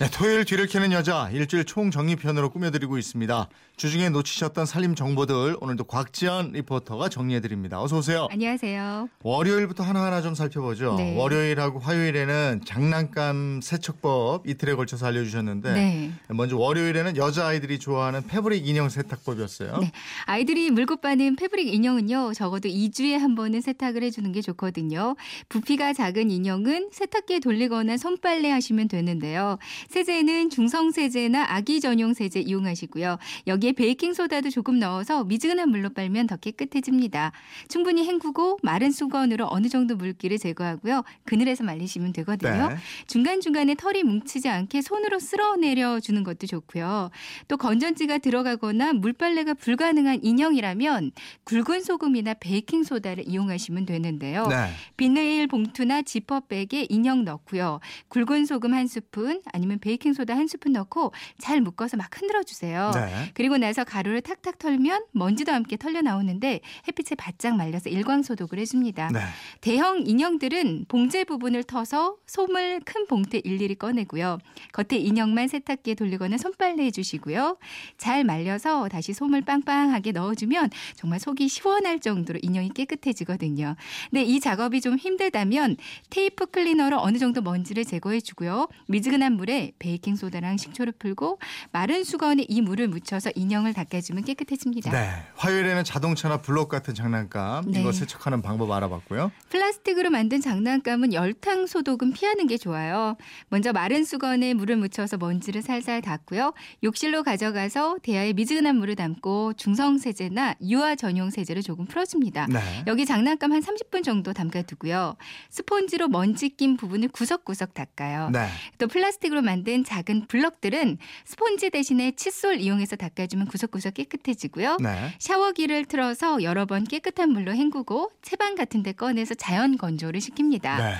네, 토요일 뒤를 캐는 여자 일주일 총정리편으로 꾸며드리고 있습니다. 주중에 놓치셨던 살림 정보들 오늘도 곽지연 리포터가 정리해드립니다. 어서 오세요. 안녕하세요. 월요일부터 하나하나 좀 살펴보죠. 네. 월요일하고 화요일에는 장난감 세척법 이틀에 걸쳐서 알려주셨는데 네. 먼저 월요일에는 여자아이들이 좋아하는 패브릭 인형 세탁법이었어요. 네. 아이들이 물고 빠는 패브릭 인형은요, 적어도 2주에 한 번은 세탁을 해주는 게 좋거든요. 부피가 작은 인형은 세탁기에 돌리거나 손빨래 하시면 되는데요. 세제는 중성 세제나 아기 전용 세제 이용하시고요. 여기에 베이킹 소다도 조금 넣어서 미지근한 물로 빨면 더 깨끗해집니다. 충분히 헹구고 마른 수건으로 어느 정도 물기를 제거하고요. 그늘에서 말리시면 되거든요. 네. 중간 중간에 털이 뭉치지 않게 손으로 쓸어내려 주는 것도 좋고요. 또 건전지가 들어가거나 물빨래가 불가능한 인형이라면 굵은 소금이나 베이킹 소다를 이용하시면 되는데요. 네. 비닐 봉투나 지퍼백에 인형 넣고요. 굵은 소금 한 스푼 아니면 베이킹 소다 한 스푼 넣고 잘 묶어서 막 흔들어 주세요. 네. 그리고 나서 가루를 탁탁 털면 먼지도 함께 털려 나오는데 햇빛에 바짝 말려서 일광 소독을 해줍니다. 네. 대형 인형들은 봉제 부분을 터서 솜을 큰 봉투에 일일이 꺼내고요. 겉에 인형만 세탁기에 돌리거나 손빨래 해주시고요. 잘 말려서 다시 솜을 빵빵하게 넣어주면 정말 속이 시원할 정도로 인형이 깨끗해지거든요. 근데 이 작업이 좀 힘들다면 테이프 클리너로 어느 정도 먼지를 제거해주고요. 미지근한 물에 베이킹 소다랑 식초를 풀고 마른 수건에 이 물을 묻혀서 인형을 닦아주면 깨끗해집니다. 네. 화요일에는 자동차나 블록 같은 장난감 네. 이거 세척하는 방법 알아봤고요. 플라스틱으로 만든 장난감은 열탕 소독은 피하는 게 좋아요. 먼저 마른 수건에 물을 묻혀서 먼지를 살살 닦고요. 욕실로 가져가서 대야에 미지근한 물을 담고 중성 세제나 유화 전용 세제를 조금 풀어줍니다. 네. 여기 장난감 한 30분 정도 담가두고요. 스폰지로 먼지 낀 부분을 구석구석 닦아요. 네. 또 플라스틱으로 만든 작은 블럭들은 스폰지 대신에 칫솔 이용해서 닦아주면 구석구석 깨끗해지고요. 네. 샤워기를 틀어서 여러 번 깨끗한 물로 헹구고 채반 같은 데 꺼내서 자연 건조를 시킵니다. 네.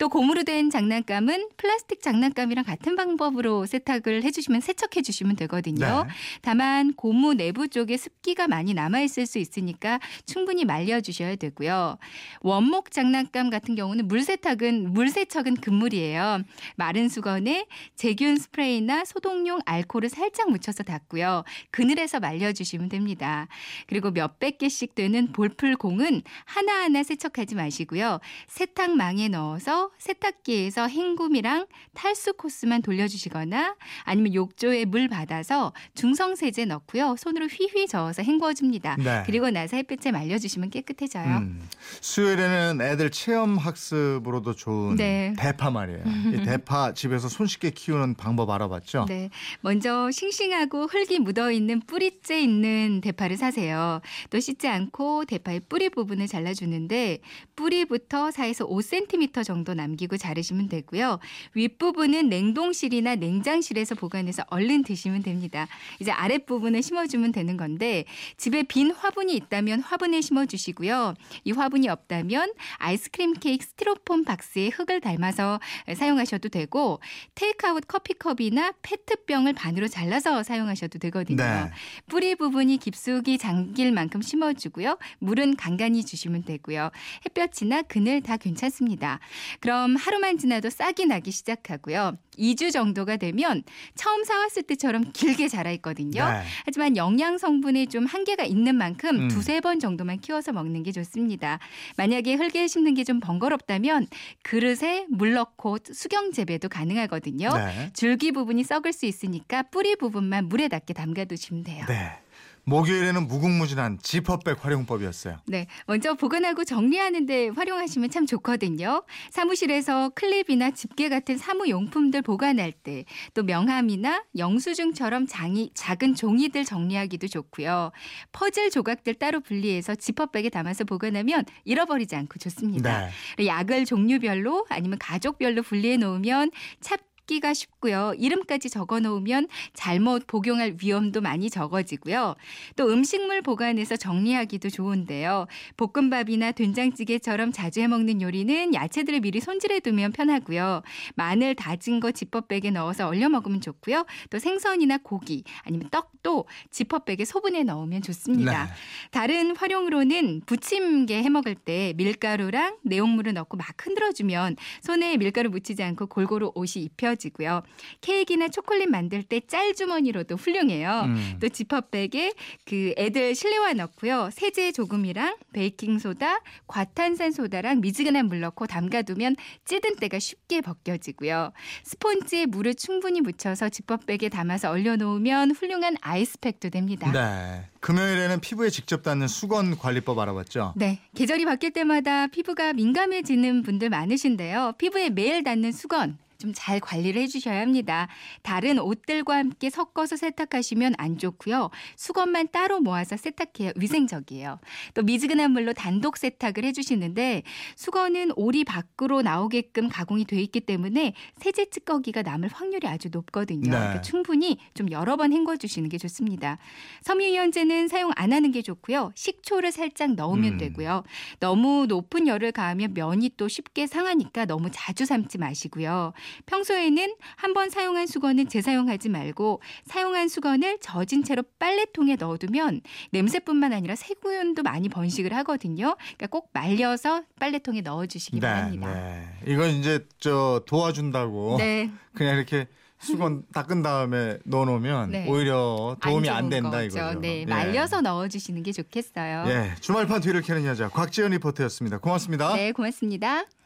또 고무로 된 장난감은 플라스틱 장난감이랑 같은 방법으로 세탁을 해주시면 세척해 주시면 되거든요. 네. 다만 고무 내부 쪽에 습기가 많이 남아 있을 수 있으니까 충분히 말려 주셔야 되고요. 원목 장난감 같은 경우는 물 세탁은 물 세척은 금물이에요. 마른 수건에 제균 스프레이나 소독용 알코올을 살짝 묻혀서 닦고요. 그늘에서 말려 주시면 됩니다. 그리고 몇백 개씩 되는 볼풀 공은 하나하나 세척하지 마시고요. 세탁망에 넣어서 세탁기에서 헹굼이랑 탈수 코스만 돌려주시거나 아니면 욕조에 물 받아서 중성 세제 넣고요. 손으로 휘휘 저어서 헹궈줍니다. 네. 그리고 나서 햇빛에 말려주시면 깨끗해져요. 음. 수요일에는 애들 체험 학습으로도 좋은 네. 대파 말이에요. 이 대파 집에서 손쉽게 키우는 방법 알아봤죠? 네. 먼저 싱싱하고 흙이 묻어 있는 뿌리째 있는 대파를 사세요. 또 씻지 않고 대파의 뿌리 부분을 잘라주는데 뿌리부터 4에서 5cm 정도 남기고 자르시면 되고요. 윗부분은 냉동실이나 냉장실에서 보관해서 얼른 드시면 됩니다. 이제 아랫부분을 심어주면 되는 건데 집에 빈 화분이 있다면 화분에 심어주시고요. 이 화분이 없다면 아이스크림 케이크 스티로폼 박스에 흙을 닮아서 사용하셔도 되고 테이크아웃 커피컵이나 페트병을 반으로 잘라서 사용하셔도 되거든요. 네. 뿌리 부분이 깊숙이 잠길 만큼 심어주고요. 물은 간간히 주시면 되고요. 햇볕이나 그늘 다 괜찮습니다. 그럼 하루만 지나도 싹이 나기 시작하고요. 2주 정도가 되면 처음 사왔을 때처럼 길게 자라 있거든요. 네. 하지만 영양 성분에 좀 한계가 있는 만큼 음. 두세 번 정도만 키워서 먹는 게 좋습니다. 만약에 흙에 심는 게 좀 번거롭다면 그릇에 물 넣고 수경 재배도 가능하거든요. 네. 줄기 부분이 썩을 수 있으니까 뿌리 부분만 물에 닿게 담가 두시면 돼요. 네. 목요일에는 무궁무진한 지퍼백 활용법이었어요. 네, 먼저 보관하고 정리하는데 활용하시면 참 좋거든요. 사무실에서 클립이나 집게 같은 사무용품들 보관할 때, 또 명함이나 영수증처럼 장이 작은 종이들 정리하기도 좋고요. 퍼즐 조각들 따로 분리해서 지퍼백에 담아서 보관하면 잃어버리지 않고 좋습니다. 네. 약을 종류별로 아니면 가족별로 분리해 놓으면 찹 섞기가 쉽고요. 이름까지 적어 놓으면 잘못 복용할 위험도 많이 적어지고요. 또 음식물 보관해서 정리하기도 좋은데요. 볶음밥이나 된장찌개처럼 자주 해 먹는 요리는 야채들을 미리 손질해 두면 편하고요. 마늘 다진 거 지퍼백에 넣어서 얼려 먹으면 좋고요. 또 생선이나 고기 아니면 떡도 지퍼백에 소분해 넣으면 좋습니다. 네. 다른 활용으로는 부침개 해 먹을 때 밀가루랑 내용물을 넣고 막 흔들어 주면 손에 밀가루 묻히지 않고 골고루 옷이 입혀 지고요. 케이크나 초콜릿 만들 때 짤 주머니로도 훌륭해요. 음. 또 지퍼백에 그 애들 실내화 넣고요. 세제 조금이랑 베이킹 소다, 과탄산 소다랑 미지근한 물 넣고 담가두면 찌든 때가 쉽게 벗겨지고요. 스폰지에 물을 충분히 묻혀서 지퍼백에 담아서 얼려놓으면 훌륭한 아이스팩도 됩니다. 네. 금요일에는 피부에 직접 닿는 수건 관리법 알아봤죠? 네, 계절이 바뀔 때마다 피부가 민감해지는 분들 많으신데요. 피부에 매일 닿는 수건 좀 잘 관리를 해주셔야 합니다. 다른 옷들과 함께 섞어서 세탁하시면 안 좋고요. 수건만 따로 모아서 세탁해야 위생적이에요. 또 미지근한 물로 단독 세탁을 해주시는데 수건은 오리 밖으로 나오게끔 가공이 돼 있기 때문에 세제 찌꺼기가 남을 확률이 아주 높거든요. 네. 그러니까 충분히 좀 여러 번 헹궈주시는 게 좋습니다. 섬유유연제는 사용 안 하는 게 좋고요. 식초를 살짝 넣으면 음. 되고요. 너무 높은 열을 가하면 면이 또 쉽게 상하니까 너무 자주 삶지 마시고요. 평소에는 한 번 사용한 수건은 재사용하지 말고 사용한 수건을 젖은 채로 빨래통에 넣어두면 냄새뿐만 아니라 세균도 많이 번식을 하거든요. 그러니까 꼭 말려서 빨래통에 넣어주시기 바랍니다. 네. 이건 이제 저 도와준다고 네. 그냥 이렇게 수건 닦은 다음에 넣어놓으면 네. 오히려 도움이 안, 좋은 된다 거죠. 이거죠. 네, 예. 말려서 넣어주시는 게 좋겠어요. 예, 주말판 뒤를 캐는 여자 곽지연 리포터였습니다. 고맙습니다. 네, 고맙습니다.